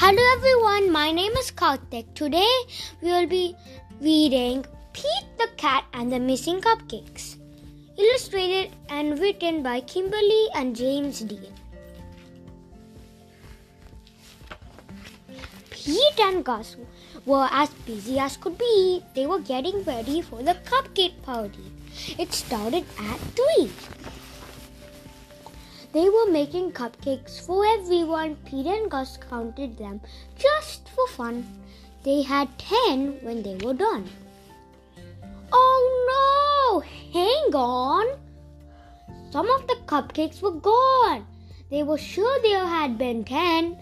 Hello everyone, my name is Karthik. Today we will be reading Pete the Cat and the Missing Cupcakes. Illustrated and written by Kimberly and James Dean. Pete and Gus were as busy as could be. They were getting ready for the cupcake party. It started at 3. They were making cupcakes for everyone. Peter and Gus counted them just for fun. They had ten when they were done. Oh no! Hang on! Some of the cupcakes were gone. They were sure there had been ten.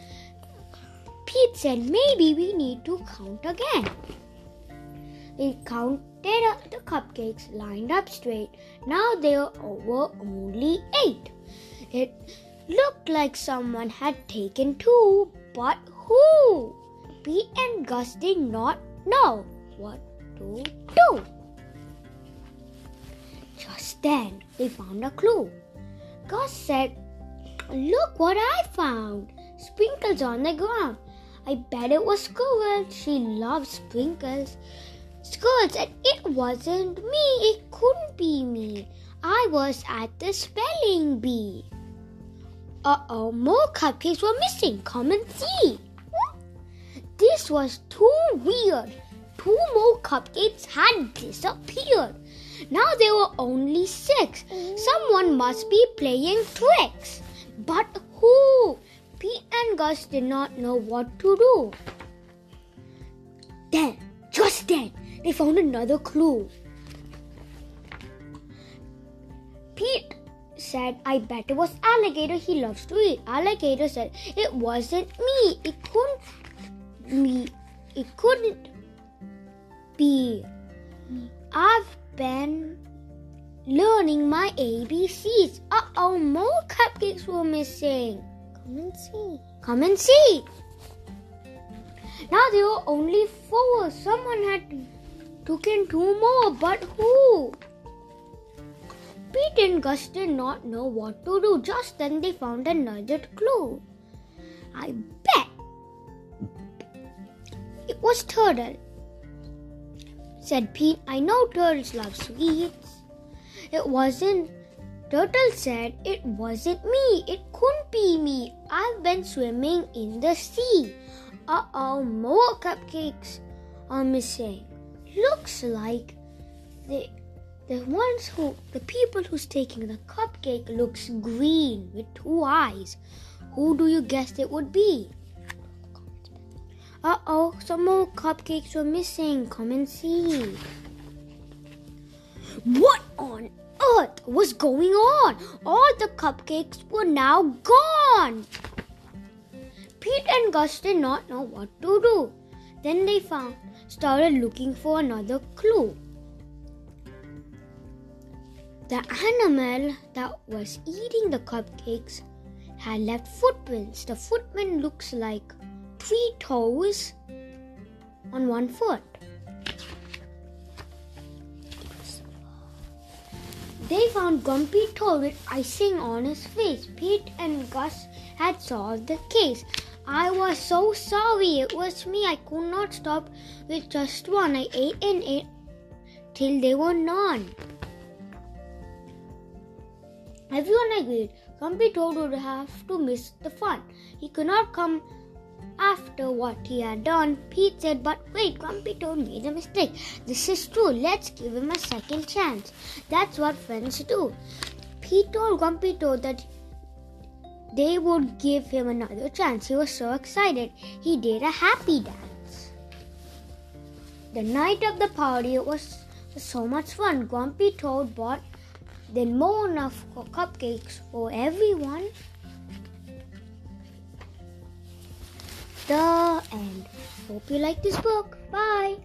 Pete said maybe we need to count again. They counted the cupcakes lined up straight. Now there were only eight. It looked like someone had taken two, but who? Pete and Gus did not know what to do. Just then, they found a clue. Gus said, Look what I found! Sprinkles on the ground. I bet it was Squirrel. She loves sprinkles. Squirrel said, It wasn't me. It couldn't be me. I was at the spelling bee. Uh oh, more cupcakes were missing. Come and see. This was too weird. Two more cupcakes had disappeared. Now there were only six. Someone must be playing tricks. But who? Pete and Gus did not know what to do. Then, just then, they found another clue. Pete said, I bet it was alligator. He loves to eat. Alligator said, It wasn't me. It couldn't me. It couldn't be. I've been learning my ABCs. Uh oh, more cupcakes were missing. Come and see. Come and see. Now there were only four. Someone had taken two more, but who? Pete and Gus did not know what to do. Just then they found another clue. I bet it was Turtle. Said Pete, I know turtles love sweets. It wasn't. Turtle said, It wasn't me. It couldn't be me. I've been swimming in the sea. Uh oh, more cupcakes are missing. Looks like they the ones who, the people who's taking the cupcake looks green with two eyes. Who do you guess it would be? Uh oh, some more cupcakes were missing. Come and see. What on earth was going on? All the cupcakes were now gone. Pete and Gus did not know what to do. Then they found started looking for another clue. The animal that was eating the cupcakes had left footprints. The footprint looks like three toes on one foot. They found Grumpy Toad with icing on his face. Pete and Gus had solved the case. I was so sorry. It was me. I could not stop with just one. I ate and ate till they were none. Everyone agreed. Grumpy Toad would have to miss the fun. He could not come after what he had done. Pete said, But wait, Grumpy Toad made a mistake. This is true. Let's give him a second chance. That's what friends do. Pete told Grumpy Toad that they would give him another chance. He was so excited. He did a happy dance. The night of the party was so much fun. Grumpy Toad bought then more enough cupcakes for everyone. The end. Hope you like this book. Bye.